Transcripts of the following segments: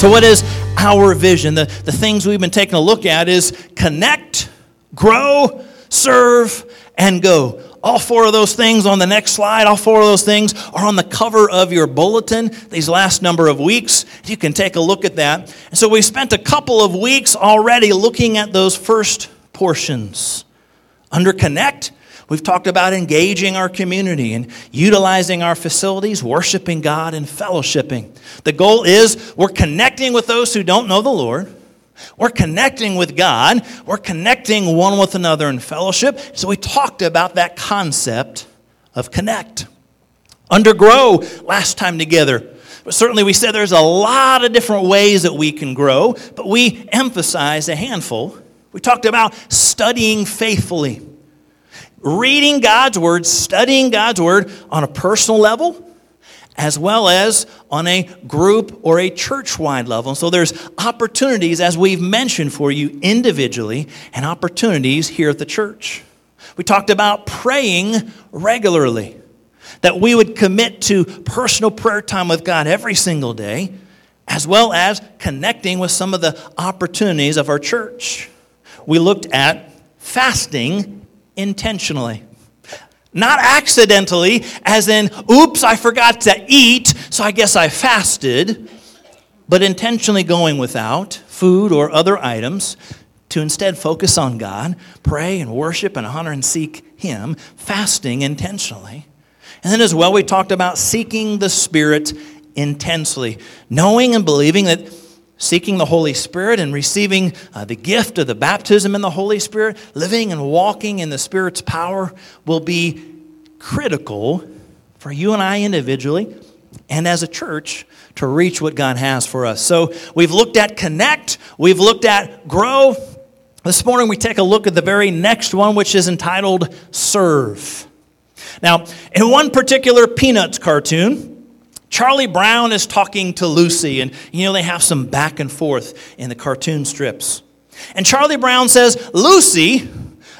So, what is our vision? The, the things we've been taking a look at is connect, grow, serve, and go. All four of those things on the next slide, all four of those things are on the cover of your bulletin these last number of weeks. You can take a look at that. And so we spent a couple of weeks already looking at those first portions. Under Connect, We've talked about engaging our community and utilizing our facilities, worshiping God, and fellowshipping. The goal is we're connecting with those who don't know the Lord. We're connecting with God. We're connecting one with another in fellowship. So we talked about that concept of connect. Undergrow last time together. But certainly we said there's a lot of different ways that we can grow, but we emphasized a handful. We talked about studying faithfully reading God's Word, studying God's Word on a personal level, as well as on a group or a church wide level. And so there's opportunities, as we've mentioned for you individually, and opportunities here at the church. We talked about praying regularly, that we would commit to personal prayer time with God every single day, as well as connecting with some of the opportunities of our church. We looked at fasting intentionally. Not accidentally, as in, oops, I forgot to eat, so I guess I fasted, but intentionally going without food or other items to instead focus on God, pray and worship and honor and seek Him, fasting intentionally. And then as well, we talked about seeking the Spirit intensely, knowing and believing that seeking the Holy Spirit and receiving uh, the gift of the baptism in the Holy Spirit, living and walking in the Spirit's power will be critical for you and I individually and as a church to reach what God has for us. So we've looked at connect, we've looked at grow. This morning we take a look at the very next one, which is entitled serve. Now, in one particular Peanuts cartoon, Charlie Brown is talking to Lucy, and you know, they have some back and forth in the cartoon strips. And Charlie Brown says, Lucy,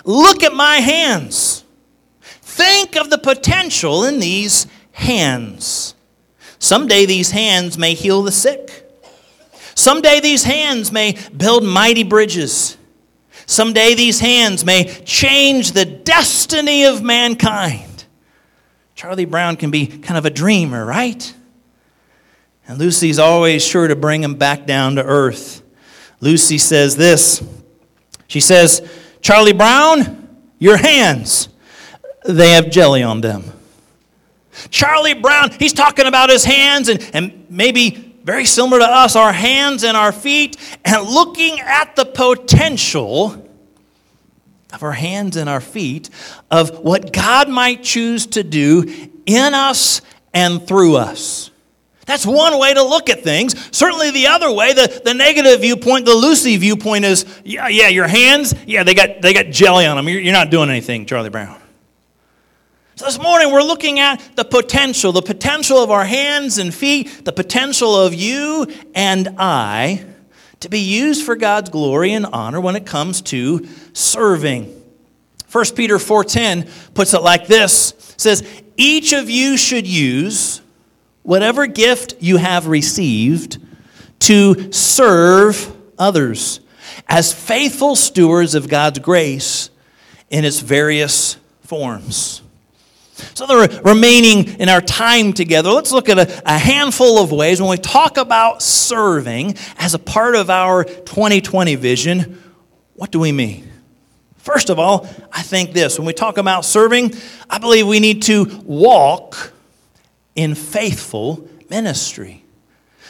look at my hands. Think of the potential in these hands. Someday these hands may heal the sick. Someday these hands may build mighty bridges. Someday these hands may change the destiny of mankind. Charlie Brown can be kind of a dreamer, right? And Lucy's always sure to bring him back down to earth. Lucy says this She says, Charlie Brown, your hands, they have jelly on them. Charlie Brown, he's talking about his hands and, and maybe very similar to us, our hands and our feet, and looking at the potential of our hands and our feet of what God might choose to do in us and through us. That's one way to look at things. Certainly, the other way, the, the negative viewpoint, the Lucy viewpoint is yeah, yeah, your hands, yeah, they got, they got jelly on them. You're, you're not doing anything, Charlie Brown. So this morning, we're looking at the potential, the potential of our hands and feet, the potential of you and I to be used for God's glory and honor when it comes to serving. 1 Peter 4:10 puts it like this. Says, "Each of you should use whatever gift you have received to serve others as faithful stewards of God's grace in its various forms. So, the remaining in our time together, let's look at a, a, handful of ways when we talk about serving as a part of our 2020 vision. What do we mean? First of all, I think this when we talk about serving, I believe we need to walk in faithful ministry.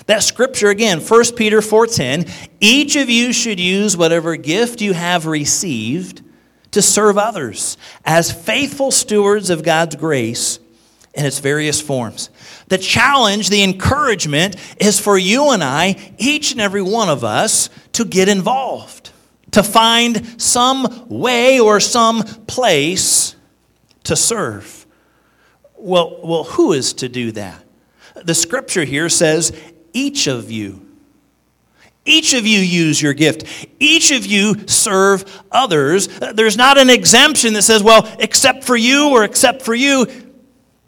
That scripture again, 1 Peter 4:10, each of you should use whatever gift you have received to serve others as faithful stewards of God's grace in its various forms. The challenge, the encouragement is for you and I, each and every one of us, to get involved, to find some way or some place to serve. Well, well, who is to do that? The scripture here says, each of you. Each of you use your gift. Each of you serve others. There's not an exemption that says, well, except for you or except for you.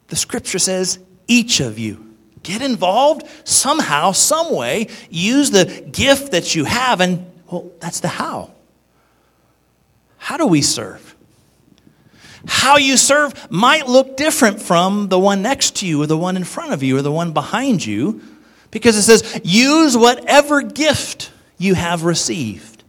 The scripture says, each of you. Get involved somehow, some way. Use the gift that you have, and well, that's the how. How do we serve? How you serve might look different from the one next to you, or the one in front of you, or the one behind you, because it says, use whatever gift you have received.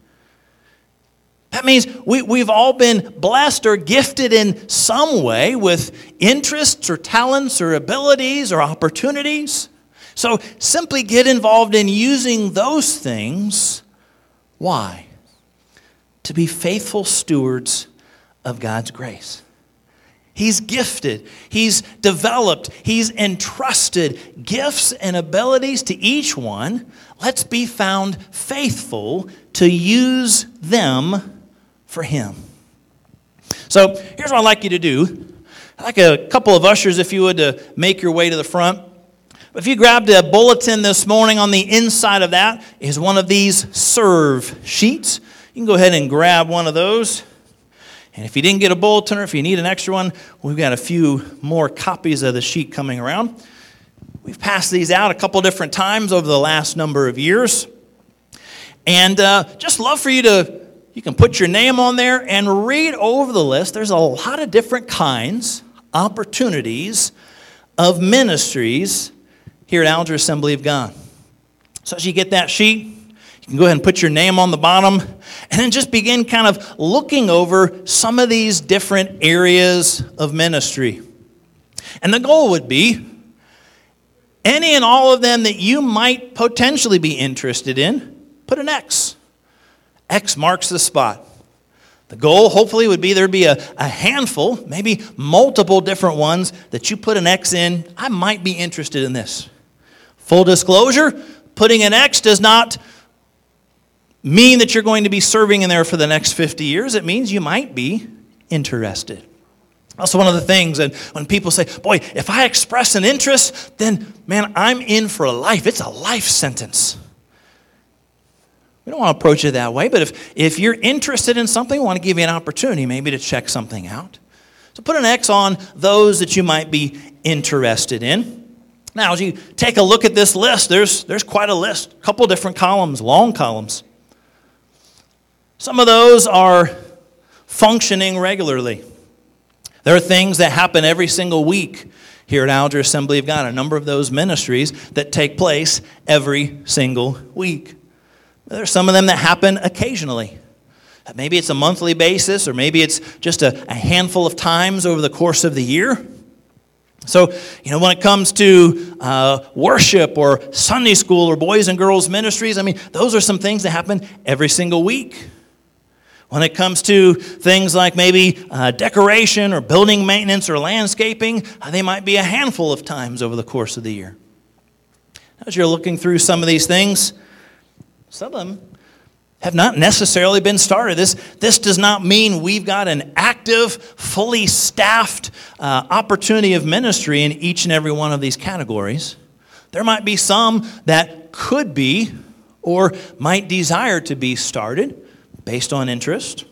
That means we, we've all been blessed or gifted in some way with interests or talents or abilities or opportunities. So simply get involved in using those things. Why? To be faithful stewards of God's grace. He's gifted, He's developed, He's entrusted gifts and abilities to each one. Let's be found faithful to use them for Him. So here's what I'd like you to do. I'd like a couple of ushers, if you would, to make your way to the front. If you grabbed a bulletin this morning, on the inside of that is one of these serve sheets. You can go ahead and grab one of those. And if you didn't get a bulletin or if you need an extra one, we've got a few more copies of the sheet coming around. We've passed these out a couple different times over the last number of years. And uh, just love for you to you can put your name on there and read over the list. There's a lot of different kinds, opportunities of ministries here at Alger Assembly of God. So as you get that sheet, you can go ahead and put your name on the bottom and then just begin kind of looking over some of these different areas of ministry. And the goal would be any and all of them that you might potentially be interested in, put an X. X marks the spot. The goal, hopefully, would be there'd be a, a handful, maybe multiple different ones that you put an X in. I might be interested in this. Full disclosure putting an X does not mean that you're going to be serving in there for the next 50 years. It means you might be interested. Also, one of the things, and when people say, Boy, if I express an interest, then man, I'm in for a life. It's a life sentence. We don't want to approach it that way, but if, if you're interested in something, we want to give you an opportunity maybe to check something out. So put an X on those that you might be interested in. Now, as you take a look at this list, there's, there's quite a list, a couple different columns, long columns. Some of those are functioning regularly. There are things that happen every single week here at Alger Assembly of God, a number of those ministries that take place every single week. There are some of them that happen occasionally. Maybe it's a monthly basis, or maybe it's just a, a, handful of times over the course of the year. So, you know, when it comes to uh, worship or Sunday school or boys and girls ministries, I mean, those are some things that happen every single week. When it comes to things like maybe uh, decoration or building maintenance or landscaping, uh, they might be a handful of times over the course of the year. As you're looking through some of these things, some of them have not necessarily been started. This, this does not mean we've got an active, fully staffed uh, opportunity of ministry in each and every one of these categories. There might be some that could be or might desire to be started based on interest.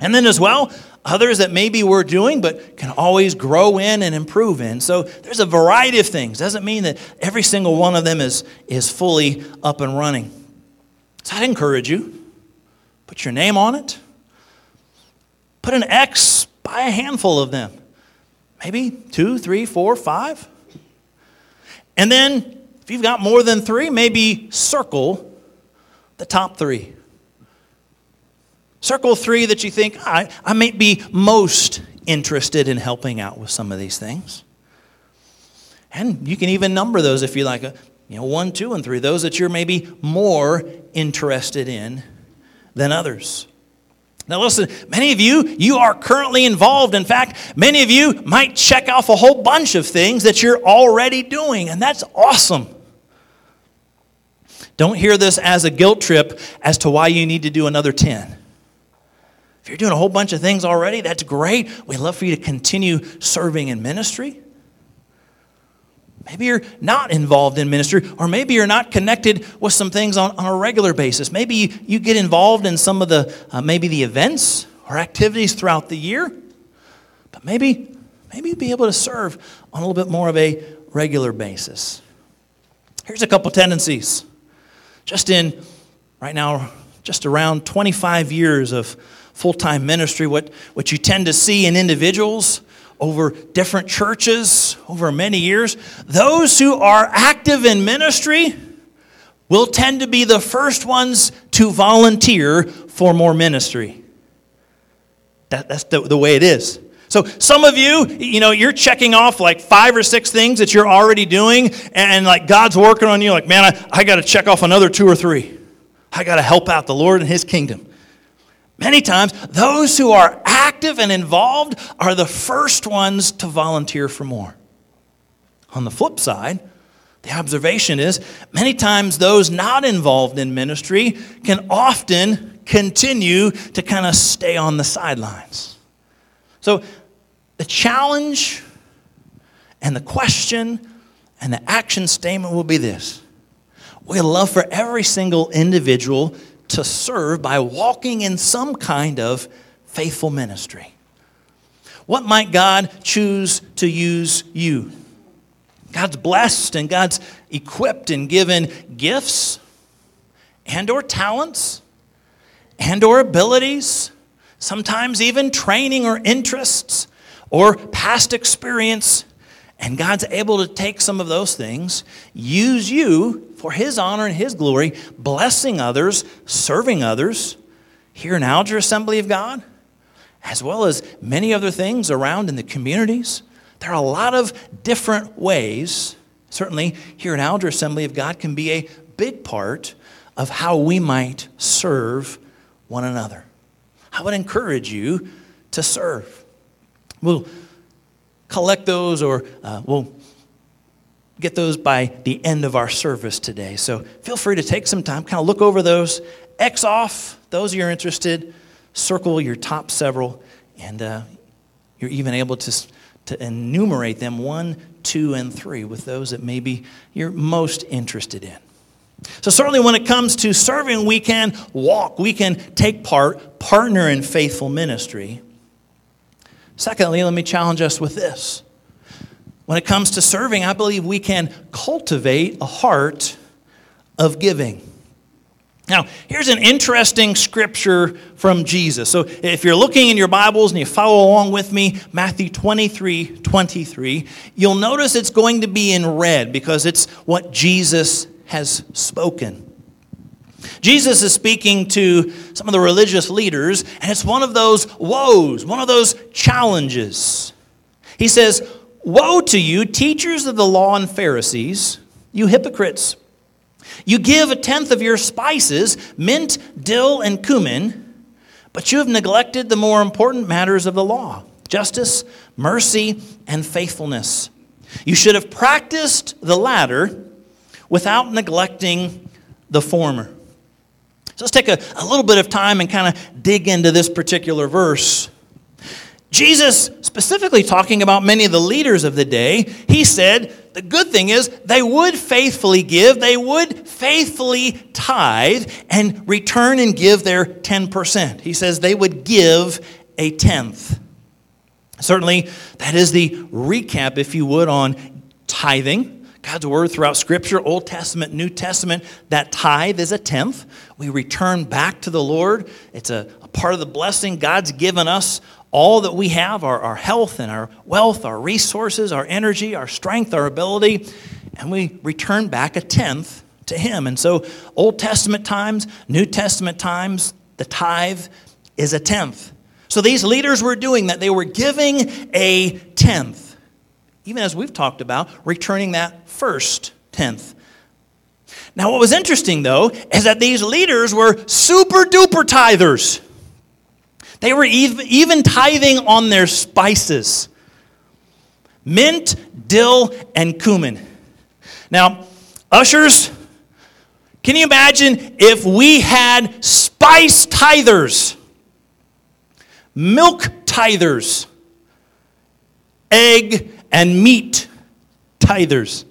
And then, as well, others that maybe we're doing but can always grow in and improve in. So there's a variety of things. Doesn't mean that every single one of them is, is fully up and running. So I'd encourage you put your name on it, put an X by a handful of them, maybe two, three, four, five. And then if you've got more than three, maybe circle the top three. Circle three that you think, I, I may be most interested in helping out with some of these things. And you can even number those if you like. Uh, you know, one, two, and three, those that you're maybe more interested in than others. Now, listen, many of you, you are currently involved. In fact, many of you might check off a whole bunch of things that you're already doing, and that's awesome. Don't hear this as a guilt trip as to why you need to do another 10. You're doing a whole bunch of things already, that's great. We'd love for you to continue serving in ministry. Maybe you're not involved in ministry, or maybe you're not connected with some things on, on a regular basis. Maybe you, you get involved in some of the, uh, maybe the events or activities throughout the year, but maybe, maybe you'd be able to serve on a little bit more of a regular basis. Here's a couple tendencies. Just in, right now, just around 25 years of full time ministry, what, what you tend to see in individuals over different churches over many years, those who are active in ministry will tend to be the first ones to volunteer for more ministry. That, that's the, the way it is. So some of you, you know, you're checking off like five or six things that you're already doing, and like God's working on you, like, man, I, I got to check off another two or three. I got to help out the Lord and His kingdom. Many times, those who are active and involved are the first ones to volunteer for more. On the flip side, the observation is many times those not involved in ministry can often continue to kind of stay on the sidelines. So the challenge and the question and the action statement will be this We love for every single individual to serve by walking in some kind of faithful ministry. What might God choose to use you? God's blessed and God's equipped and given gifts and or talents and or abilities, sometimes even training or interests or past experience. And God's able to take some of those things, use you for His honor and His glory, blessing others, serving others here in Alger Assembly of God, as well as many other things around in the communities. There are a lot of different ways, certainly here in Alger Assembly of God, can be a big part of how we might serve one another. I would encourage you to serve. We'll collect those or uh, we'll get those by the end of our service today. So feel free to take some time, kind of look over those, X off those you're interested, circle your top several, and uh, you're even able to, to enumerate them one, two, and three with those that maybe you're most interested in. So, certainly, when it comes to serving, we can walk, we can take part, partner in faithful ministry. Secondly, let me challenge us with this. When it comes to serving, I believe we can cultivate a heart of giving. Now, here's an interesting scripture from Jesus. So, if you're looking in your Bibles and you follow along with me, Matthew 23 23, you'll notice it's going to be in red because it's what Jesus has spoken. Jesus is speaking to some of the religious leaders, and it's one of those woes, one of those challenges. He says, Woe to you, teachers of the law and Pharisees, you hypocrites! You give a tenth of your spices, mint, dill, and cumin, but you have neglected the more important matters of the law justice, mercy, and faithfulness. You should have practiced the latter without neglecting the former. So let's take a, a little bit of time and kind of dig into this particular verse. Jesus, specifically talking about many of the leaders of the day, he said the good thing is they would faithfully give, they would faithfully tithe and return and give their 10%. He says they would give a tenth. Certainly, that is the recap, if you would, on tithing. God's word throughout Scripture, Old Testament, New Testament, that tithe is a tenth. We return back to the Lord. It's a, a part of the blessing God's given us. All that we have our, our health and our wealth, our resources, our energy, our strength, our ability, and we return back a tenth to Him. And so, Old Testament times, New Testament times, the tithe is a tenth. So, these leaders were doing that. They were giving a tenth even as we've talked about, returning that first tenth. Now, what was interesting though is that these leaders were super duper tithers. They were even tithing on their spices mint, dill, and cumin. Now, ushers, can you imagine if we had spice tithers, milk tithers, egg and meat tithers.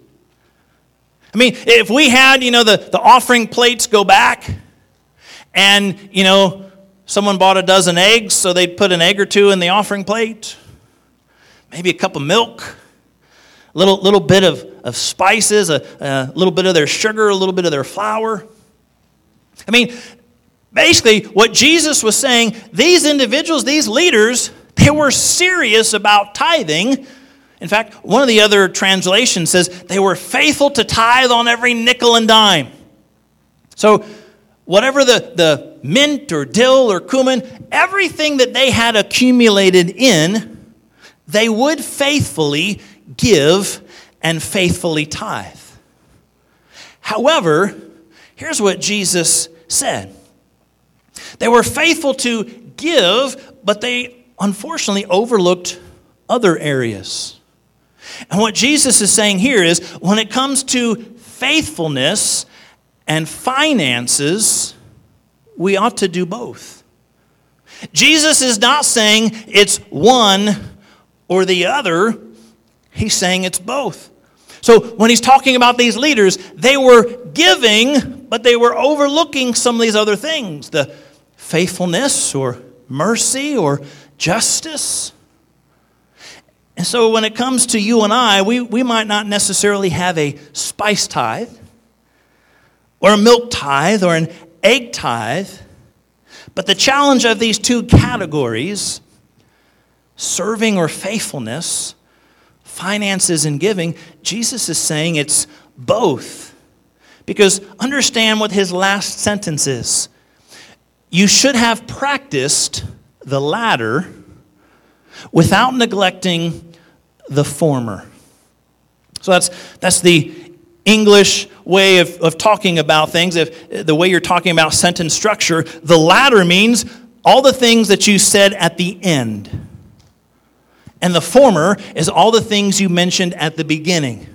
I mean, if we had, you know, the, the offering plates go back and, you know, someone bought a dozen eggs, so they'd put an egg or two in the offering plate, maybe a cup of milk, a little, little bit of, of spices, a, a little bit of their sugar, a little bit of their flour. I mean, basically, what Jesus was saying, these individuals, these leaders, they were serious about tithing. In fact, one of the other translations says they were faithful to tithe on every nickel and dime. So, whatever the, the mint or dill or cumin, everything that they had accumulated in, they would faithfully give and faithfully tithe. However, here's what Jesus said they were faithful to give, but they unfortunately overlooked other areas. And what Jesus is saying here is when it comes to faithfulness and finances, we ought to do both. Jesus is not saying it's one or the other, he's saying it's both. So when he's talking about these leaders, they were giving, but they were overlooking some of these other things the faithfulness or mercy or justice. And so when it comes to you and I, we, we might not necessarily have a spice tithe or a milk tithe or an egg tithe, but the challenge of these two categories, serving or faithfulness, finances and giving, Jesus is saying it's both. Because understand what his last sentence is. You should have practiced the latter without neglecting the former. So that's, that's the English way of, of talking about things. If the way you're talking about sentence structure, the latter means all the things that you said at the end. And the former is all the things you mentioned at the beginning.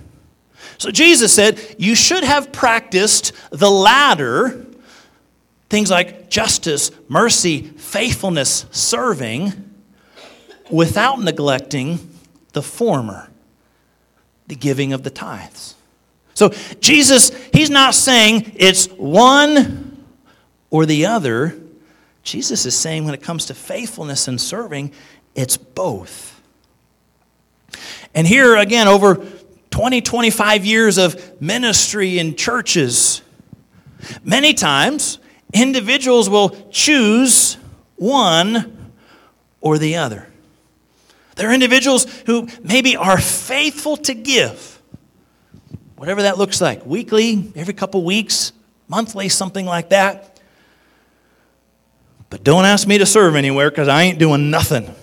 So Jesus said, You should have practiced the latter, things like justice, mercy, faithfulness, serving, without neglecting the former, the giving of the tithes. So Jesus, he's not saying it's one or the other. Jesus is saying when it comes to faithfulness and serving, it's both. And here again, over 20, 25 years of ministry in churches, many times individuals will choose one or the other. There are individuals who maybe are faithful to give, whatever that looks like weekly, every couple weeks, monthly, something like that. But don't ask me to serve anywhere because I ain't doing nothing.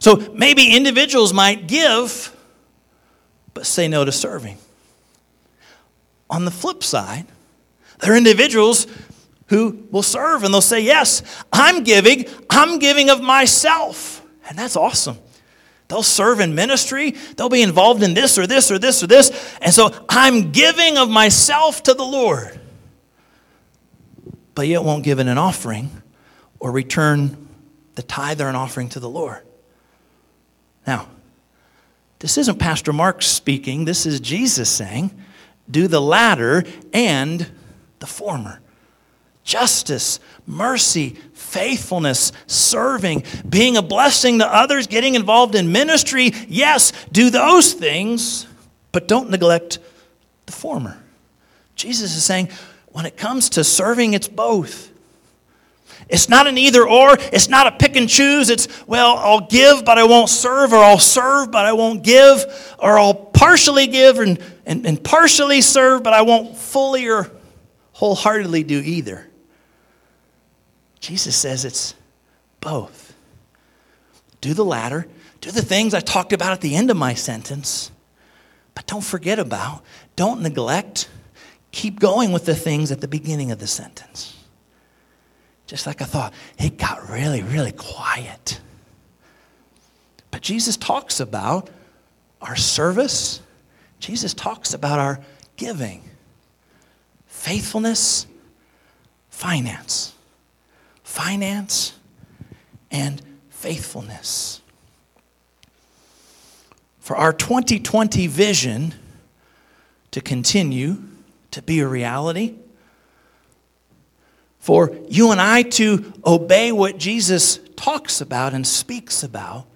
So maybe individuals might give, but say no to serving. On the flip side, there are individuals who will serve and they'll say, Yes, I'm giving, I'm giving of myself. And that's awesome. They'll serve in ministry, they'll be involved in this or this or this or this. And so I'm giving of myself to the Lord, but yet won't give it an offering or return the tithe or an offering to the Lord. Now, this isn't Pastor Mark speaking, this is Jesus saying, do the latter and the former. Justice, mercy, faithfulness, serving, being a blessing to others, getting involved in ministry. Yes, do those things, but don't neglect the former. Jesus is saying, when it comes to serving, it's both. It's not an either or. It's not a pick and choose. It's, well, I'll give, but I won't serve, or I'll serve, but I won't give, or I'll partially give and, and, and partially serve, but I won't fully or wholeheartedly do either. Jesus says it's both. Do the latter, do the things I talked about at the end of my sentence, but don't forget about, don't neglect, keep going with the things at the beginning of the sentence just like I thought, it got really, really quiet. But Jesus talks about our service, Jesus talks about our giving, faithfulness, finance. Finance and faithfulness. For our 2020 vision to continue to be a reality, for you and I to obey what Jesus talks about and speaks about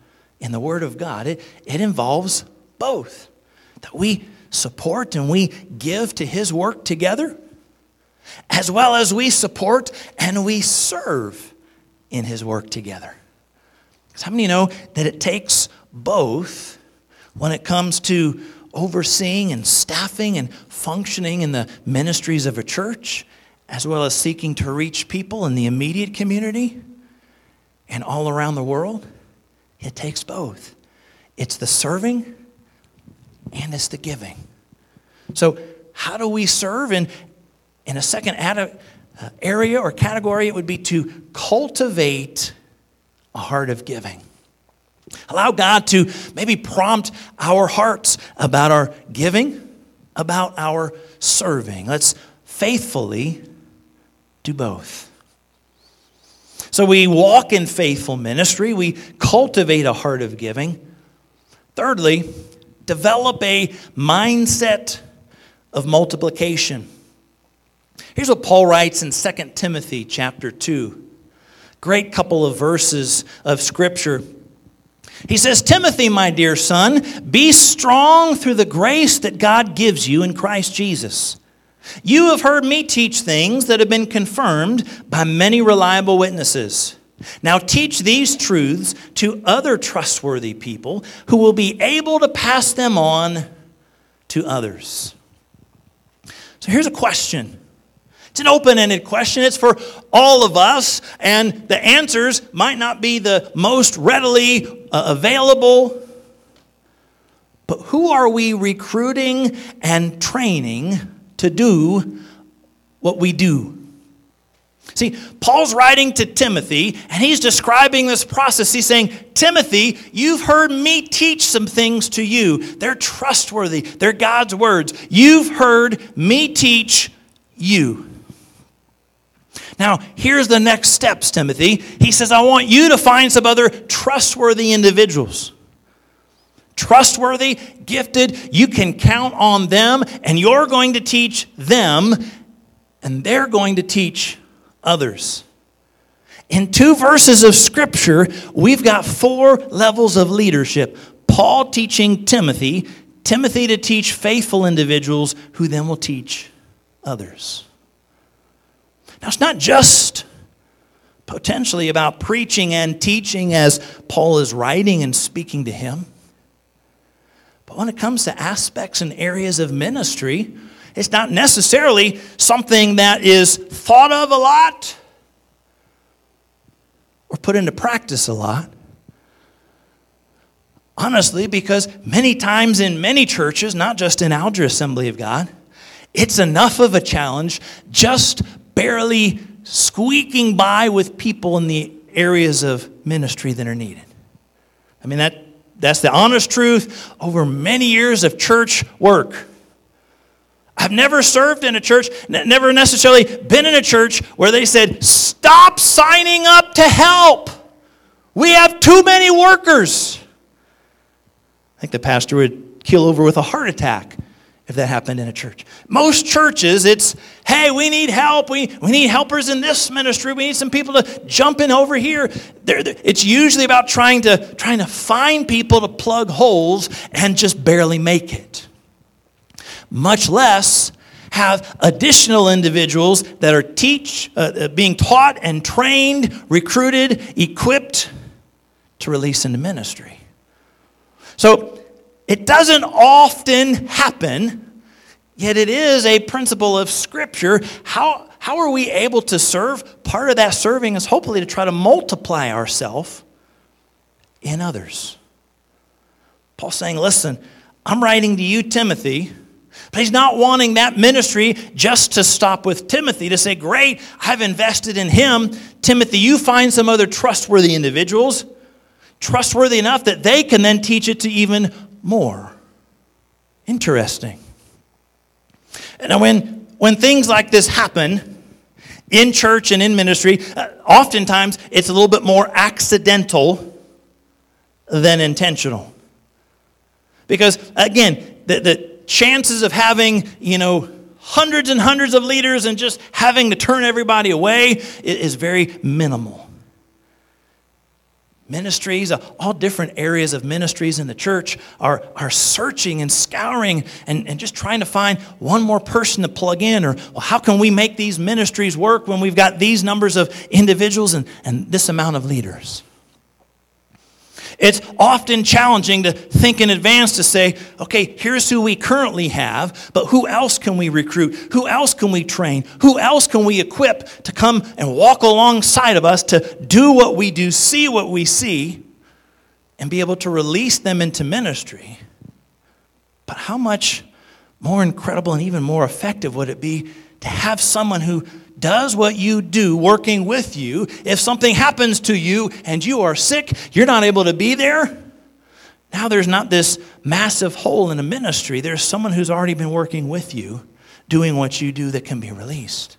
in the Word of God, it, it involves both. That we support and we give to his work together, as well as we support and we serve in his work together. Because how many know that it takes both when it comes to overseeing and staffing and functioning in the ministries of a church, as well as seeking to reach people in the immediate community and all around the world? It takes both. It's the serving and it's the giving. So, how do we serve? And in a second uh, area or category, it would be to cultivate a heart of giving. Allow God to maybe prompt our hearts about our giving, about our serving. Let's faithfully do both. So we walk in faithful ministry, we cultivate a heart of giving. Thirdly, develop a mindset of multiplication. Here's what Paul writes in 2 Timothy chapter 2. Great couple of verses of scripture. He says, Timothy, my dear son, be strong through the grace that God gives you in Christ Jesus. You have heard me teach things that have been confirmed by many reliable witnesses. Now teach these truths to other trustworthy people who will be able to pass them on to others. So here's a question. It's an open ended question. It's for all of us, and the answers might not be the most readily uh, available. But who are we recruiting and training to do what we do? See, Paul's writing to Timothy, and he's describing this process. He's saying, Timothy, you've heard me teach some things to you. They're trustworthy, they're God's words. You've heard me teach you. Now, here's the next steps, Timothy. He says, I want you to find some other trustworthy individuals. Trustworthy, gifted, you can count on them, and you're going to teach them, and they're going to teach others. In two verses of Scripture, we've got four levels of leadership. Paul teaching Timothy, Timothy to teach faithful individuals who then will teach others. Now, it's not just potentially about preaching and teaching as Paul is writing and speaking to him. But when it comes to aspects and areas of ministry, it's not necessarily something that is thought of a lot or put into practice a lot. Honestly, because many times in many churches, not just in Alger Assembly of God, it's enough of a challenge just barely squeaking by with people in the areas of ministry that are needed. I mean, that, that's the honest truth over many years of church work. I've never served in a church, never necessarily been in a church where they said, Stop signing up to help. We have too many workers. I think the pastor would keel over with a heart attack if that happened in a church. Most churches, it's, hey, we need help. We, we need helpers in this ministry. We need some people to jump in over here. They're, it's usually about trying to, trying to find people to plug holes and just barely make it. Much less have additional individuals that are teach, uh, uh being taught and trained, recruited, equipped to release into ministry. So it doesn't often happen, yet it is a principle of Scripture. How, how are we able to serve? Part of that serving is hopefully to try to multiply ourselves in others. Paul's saying, listen, I'm writing to you, Timothy. But he's not wanting that ministry just to stop with Timothy, to say, Great, I've invested in him. Timothy, you find some other trustworthy individuals, trustworthy enough that they can then teach it to even more. Interesting. Now, when, when things like this happen in church and in ministry, uh, oftentimes it's a little bit more accidental than intentional. Because, again, the, the chances of having, you know, hundreds and hundreds of leaders and just having to turn everybody away is very minimal. Ministries, uh, all different areas of ministries in the church are, are searching and scouring and, and just trying to find one more person to plug in. Or, well, how can we make these ministries work when we've got these numbers of individuals and, and this amount of leaders? It's often challenging to think in advance to say, okay, here's who we currently have, but who else can we recruit? Who else can we train? Who else can we equip to come and walk alongside of us to do what we do, see what we see, and be able to release them into ministry? But how much more incredible and even more effective would it be to have someone who does what you do working with you. If something happens to you and you are sick, you're not able to be there. Now there's not this massive hole in the ministry. There's someone who's already been working with you, doing what you do that can be released.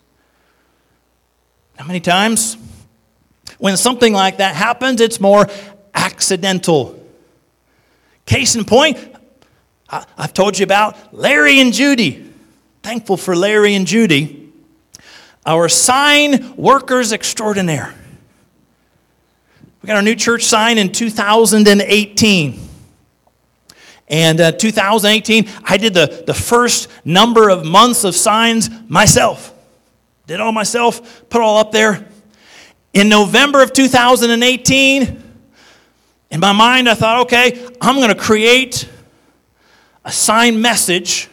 How many times? When something like that happens, it's more accidental. Case in point, I've told you about Larry and Judy. Thankful for Larry and Judy our sign workers extraordinaire. We got our new church sign in 2018. And uh, 2018, I did the, the first number of months of signs myself. Did all myself, put all up there. In November of 2018, in my mind, I thought, okay, I'm going to create a sign message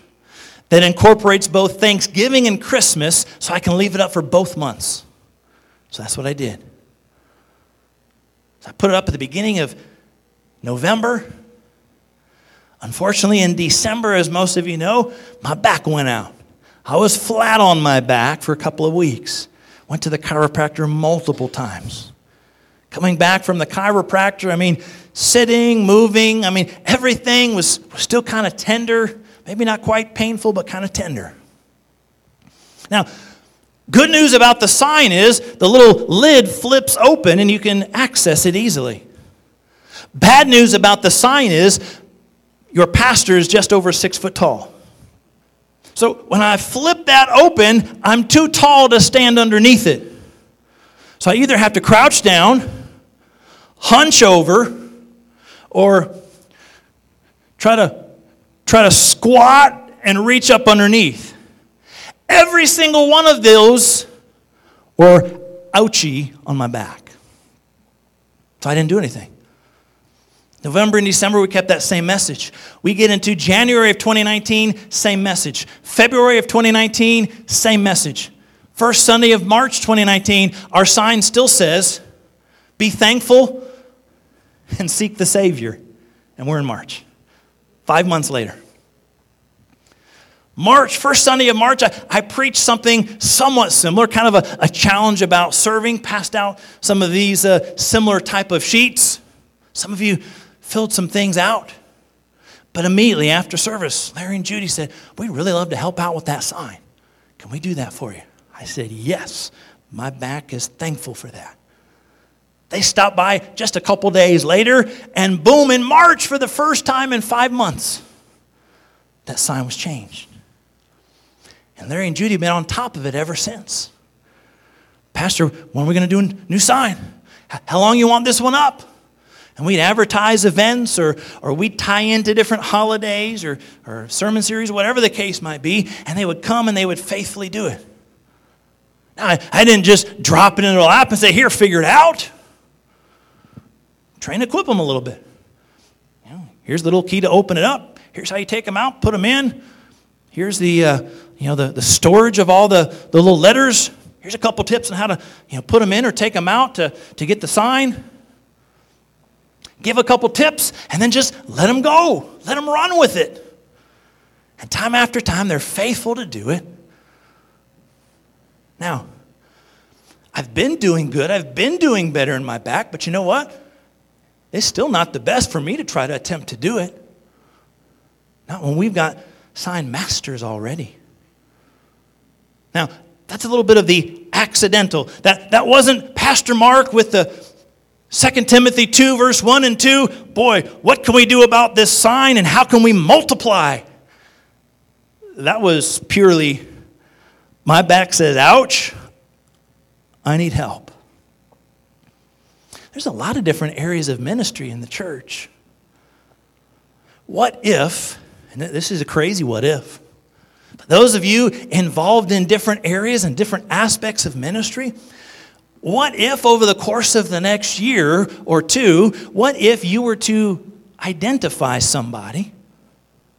that incorporates both Thanksgiving and Christmas so I can leave it up for both months. So that's what I did. So I put it up at the beginning of November. Unfortunately, in December, as most of you know, my back went out. I was flat on my back for a couple of weeks. Went to the chiropractor multiple times. Coming back from the chiropractor, I mean, sitting, moving, I mean, everything was, was still kind of tender. Maybe not quite painful, but kind of tender. Now, good news about the sign is the little lid flips open and you can access it easily. Bad news about the sign is your pastor is just over six foot tall. So when I flip that open, I'm too tall to stand underneath it. So I either have to crouch down, hunch over, or try to try to squat and reach up underneath. Every single one of those were ouchie on my back. So I didn't do anything. November and December, we kept that same message. We get into January of 2019, same message. February of 2019, same message. First Sunday of March 2019, our sign still says, Be thankful and seek the Savior. And we're in March. Five months later. March, first Sunday of March, I, I preached something somewhat similar, kind of a, a, challenge about serving, passed out some of these uh, similar type of sheets. Some of you filled some things out. But immediately after service, Larry and Judy said, We'd really love to help out with that sign. Can we do that for you? I said, Yes. My back is thankful for that. They stopped by just a couple days later, and boom, in March, for the first time in five months, that sign was changed. And Larry and Judy have been on top of it ever since. Pastor, when are we going to do a new sign? How long you want this one up? And we'd advertise events or, or we'd tie into different holidays or, or sermon series, whatever the case might be, and they would come and they would faithfully do it. Now, I, I didn't just drop it in their lap and say, Here, figure it out. Train equip them a little bit. You know, here's the little key to open it up. Here's how you take them out, put them in. Here's the, uh, you know, the, the storage of all the, the little letters. Here's a couple tips on how to you know, put them in or take them out to, to get the sign. Give a couple tips and then just let them go. Let them run with it. And time after time, they're faithful to do it. Now, I've been doing good. I've been doing better in my back, but you know what? It's still not the best for me to try to attempt to do it. Not when we've got signed masters already. Now, that's a little bit of the accidental. That, that wasn't Pastor Mark with the 2 Timothy 2, verse 1 and 2. Boy, what can we do about this sign and how can we multiply? That was purely, my back says, ouch, I need help. There's a lot of different areas of ministry in the church. What if, and this is a crazy what if, but those of you involved in different areas and different aspects of ministry, what if over the course of the next year or two, what if you were to identify somebody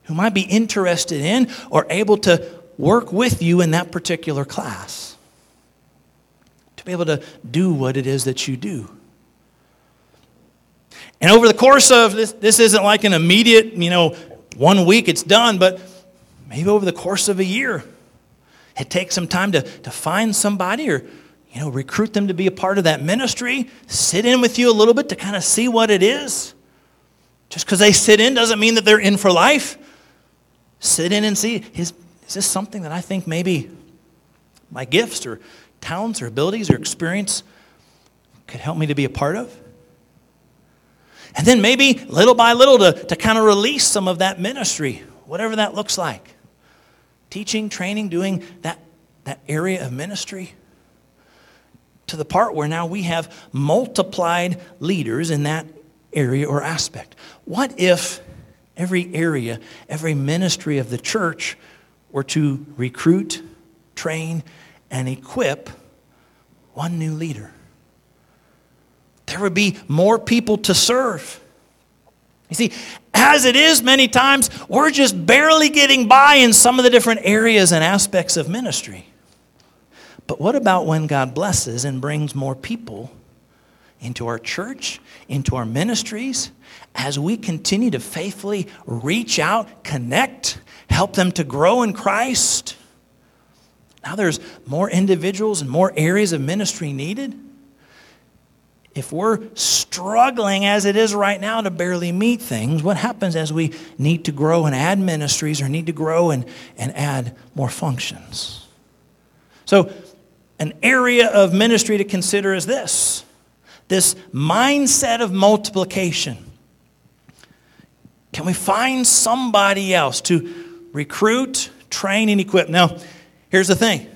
who might be interested in or able to work with you in that particular class? To be able to do what it is that you do. And over the course of this, this isn't like an immediate, you know, one week it's done, but maybe over the course of a year, it takes some time to, to find somebody or, you know, recruit them to be a part of that ministry, sit in with you a little bit to kind of see what it is. Just because they sit in doesn't mean that they're in for life. Sit in and see is, is this something that I think maybe my gifts or talents or abilities or experience could help me to be a part of? And then maybe little by little to, to kind of release some of that ministry, whatever that looks like. Teaching, training, doing that, that area of ministry. To the part where now we have multiplied leaders in that area or aspect. What if every area, every ministry of the church were to recruit, train, and equip one new leader? There would be more people to serve. You see, as it is many times, we're just barely getting by in some of the different areas and aspects of ministry. But what about when God blesses and brings more people into our church, into our ministries, as we continue to faithfully reach out, connect, help them to grow in Christ? Now there's more individuals and more areas of ministry needed if we're struggling as it is right now to barely meet things, what happens as we need to grow and add ministries or need to grow and, and add more functions? So, an area of ministry to consider is this this mindset of multiplication. Can we find somebody else to recruit, train, and equip? Now, here's the thing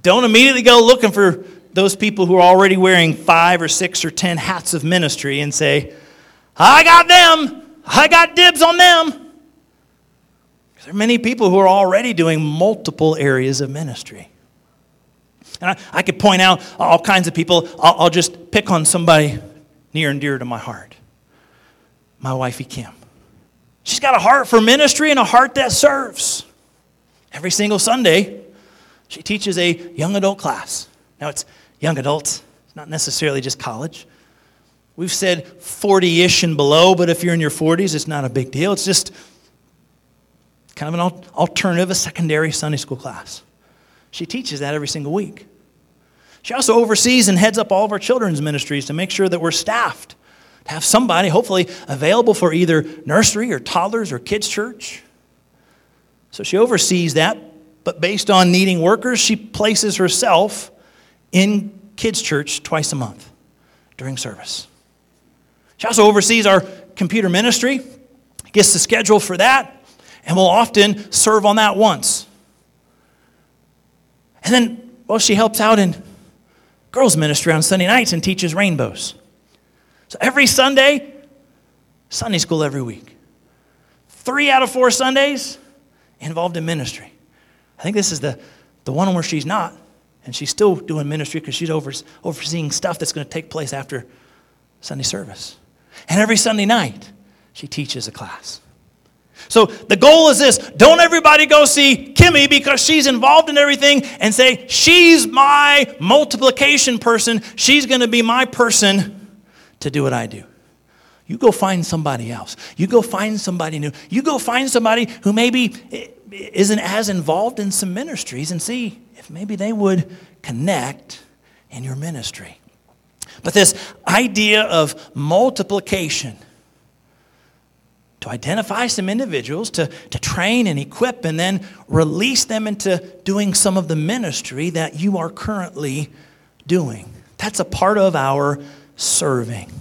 don't immediately go looking for those people who are already wearing five or six or ten hats of ministry and say, I got them, I got dibs on them. There are many people who are already doing multiple areas of ministry. And I, I could point out all kinds of people. I'll, I'll just pick on somebody near and dear to my heart my wifey Kim. She's got a heart for ministry and a heart that serves. Every single Sunday, she teaches a young adult class. Now, it's young adults, it's not necessarily just college. We've said 40 ish and below, but if you're in your 40s, it's not a big deal. It's just kind of an alternative, a secondary Sunday school class. She teaches that every single week. She also oversees and heads up all of our children's ministries to make sure that we're staffed, to have somebody hopefully available for either nursery or toddlers or kids' church. So she oversees that, but based on needing workers, she places herself in kids' church twice a month during service. She also oversees our computer ministry, gets the schedule for that, and will often serve on that once. And then, well, she helps out in girls' ministry on Sunday nights and teaches rainbows. So every Sunday, Sunday school every week. Three out of four Sundays involved in ministry. I think this is the, the one where she's not. And she's still doing ministry because she's over, overseeing stuff that's going to take place after Sunday service. And every Sunday night, she teaches a class. So the goal is this don't everybody go see Kimmy because she's involved in everything and say, she's my multiplication person. She's going to be my person to do what I do. You go find somebody else. You go find somebody new. You go find somebody who maybe isn't as involved in some ministries and see maybe they would connect in your ministry. But this idea of multiplication, to identify some individuals, to, to train and equip, and then release them into doing some of the ministry that you are currently doing. That's a part of our serving.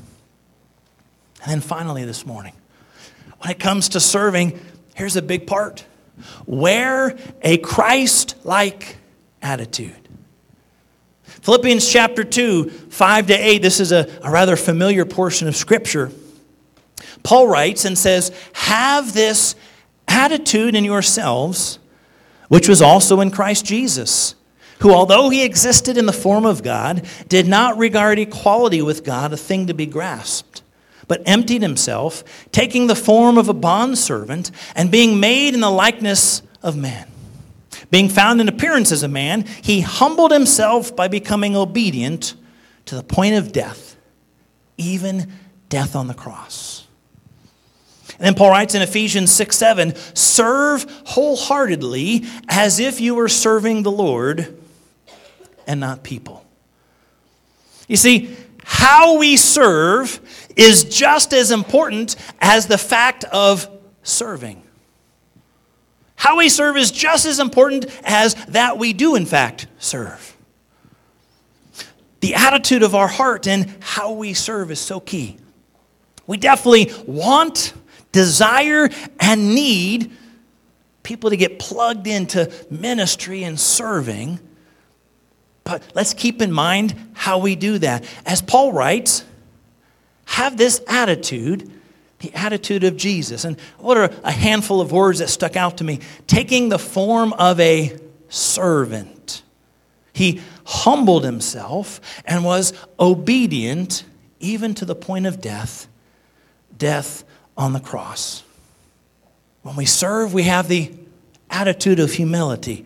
And then finally, this morning, when it comes to serving, here's a big part wear a Christ like attitude. Philippians chapter 2, 5 to 8, this is a, a rather familiar portion of Scripture. Paul writes and says, Have this attitude in yourselves, which was also in Christ Jesus, who, although he existed in the form of God, did not regard equality with God a thing to be grasped, but emptied himself, taking the form of a bondservant, and being made in the likeness of man. Being found in appearance as a man, he humbled himself by becoming obedient to the point of death, even death on the cross. And then Paul writes in Ephesians 6 7, serve wholeheartedly as if you were serving the Lord and not people. You see, how we serve is just as important as the fact of serving. How we serve is just as important as that we do, in fact, serve. The attitude of our heart and how we serve is so key. We definitely want, desire, and need people to get plugged into ministry and serving. But let's keep in mind how we do that. As Paul writes, have this attitude the attitude of Jesus. And what are a handful of words that stuck out to me? Taking the form of a servant. He humbled himself and was obedient even to the point of death, death on the cross. When we serve, we have the attitude of humility.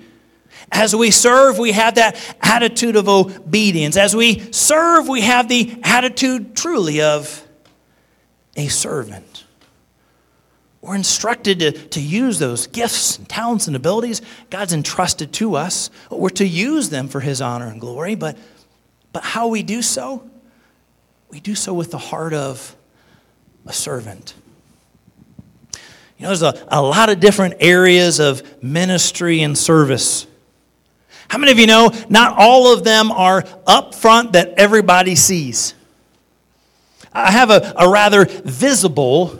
As we serve, we have that attitude of obedience. As we serve, we have the attitude truly of a servant. We're instructed to, to use those gifts and talents and abilities God's entrusted to us. We're to use them for His honor and glory, but, but how we do so? We do so with the heart of a servant. You know, there's a, a lot of different areas of ministry and service. How many of you know not all of them are up front that everybody sees? I have a, a rather visible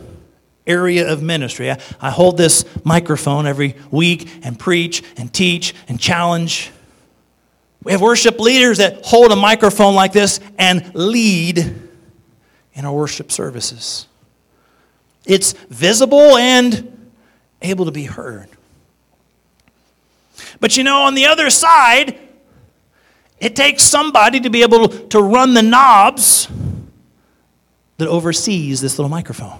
area of ministry. I, I hold this microphone every week and preach and teach and challenge. We have worship leaders that hold a microphone like this and lead in our worship services. It's visible and able to be heard. But you know, on the other side, it takes somebody to be able to run the knobs that oversees this little microphone.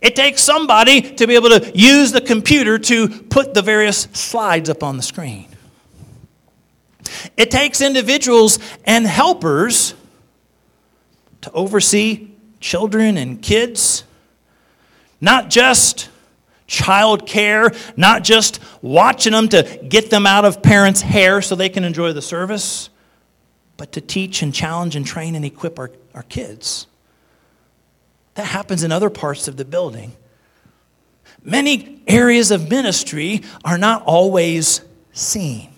It takes somebody to be able to use the computer to put the various slides up on the screen. It takes individuals and helpers to oversee children and kids, not just child care, not just watching them to get them out of parents' hair so they can enjoy the service, but to teach and challenge and train and equip our, our kids. That happens in other parts of the building. Many areas of ministry are not always seen.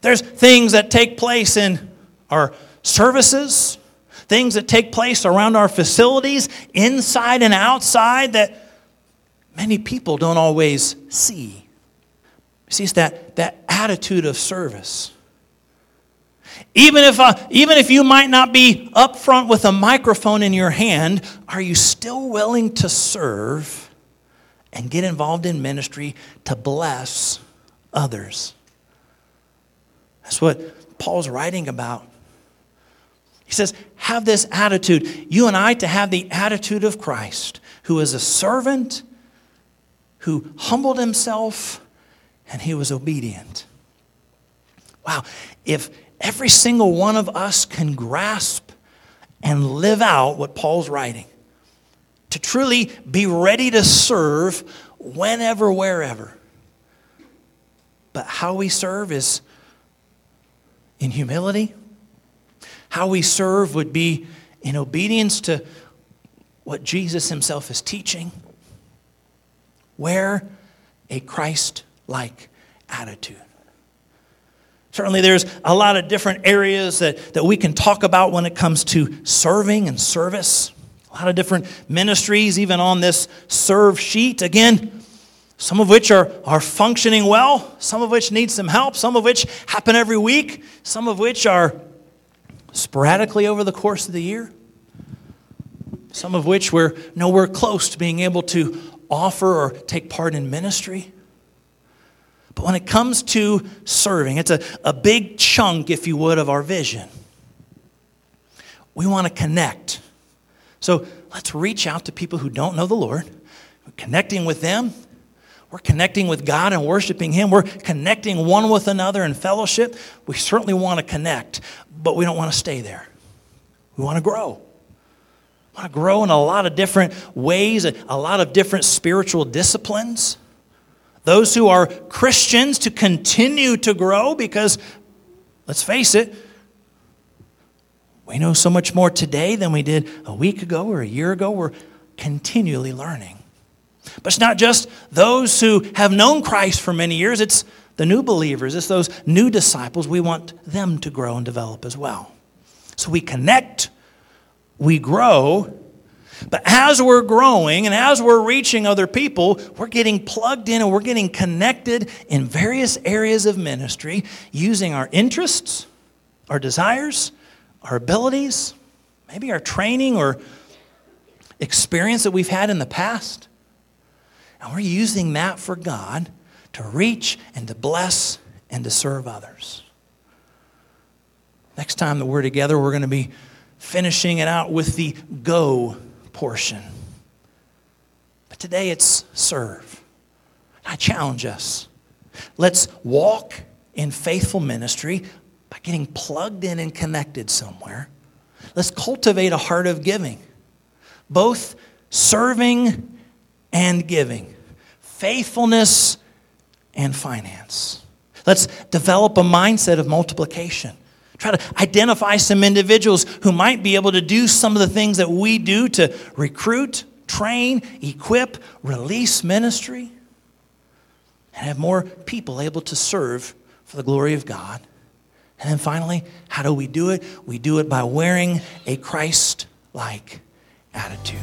There's things that take place in our services, things that take place around our facilities, inside and outside, that many people don't always see. See, it's that, that attitude of service. Even if, uh, even if you might not be up front with a microphone in your hand, are you still willing to serve and get involved in ministry to bless others? That's what Paul's writing about. He says, have this attitude. You and I to have the attitude of Christ, who is a servant, who humbled himself, and he was obedient. Wow. If every single one of us can grasp and live out what Paul's writing. To truly be ready to serve whenever, wherever. But how we serve is in humility. How we serve would be in obedience to what Jesus himself is teaching. Wear a Christ like attitude. Certainly, there's a lot of different areas that, that we can talk about when it comes to serving and service. A lot of different ministries, even on this serve sheet. Again, some of which are, are functioning well, some of which need some help, some of which happen every week, some of which are sporadically over the course of the year, some of which we're nowhere close to being able to offer or take part in ministry. But when it comes to serving, it's a, a big chunk, if you would, of our vision. We want to connect. So let's reach out to people who don't know the Lord, connecting with them we're connecting with God and worshiping Him. We're connecting one with another in fellowship. We certainly want to connect, but we don't want to stay there. We want to grow. We want to grow in a lot of different ways, a lot of different spiritual disciplines. Those who are Christians to continue to grow because, let's face it, we know so much more today than we did a week ago or a year ago. We're continually learning. But it's not just those who have known Christ for many years, it's the new believers, it's those new disciples. We want them to grow and develop as well. So we connect, we grow, but as we're growing and as we're reaching other people, we're getting plugged in and we're getting connected in various areas of ministry using our interests, our desires, our abilities, maybe our training or experience that we've had in the past. And we're using that for God to reach and to bless and to serve others. Next time that we're together, we're going to be finishing it out with the go portion. But today it's serve. I challenge us. Let's walk in faithful ministry by getting plugged in and connected somewhere. Let's cultivate a heart of giving, both serving and giving, faithfulness and finance. Let's develop a mindset of multiplication. Try to identify some individuals who might be able to do some of the things that we do to recruit, train, equip, release ministry, and have more people able to serve for the glory of God. And then finally, how do we do it? We do it by wearing a Christ like attitude.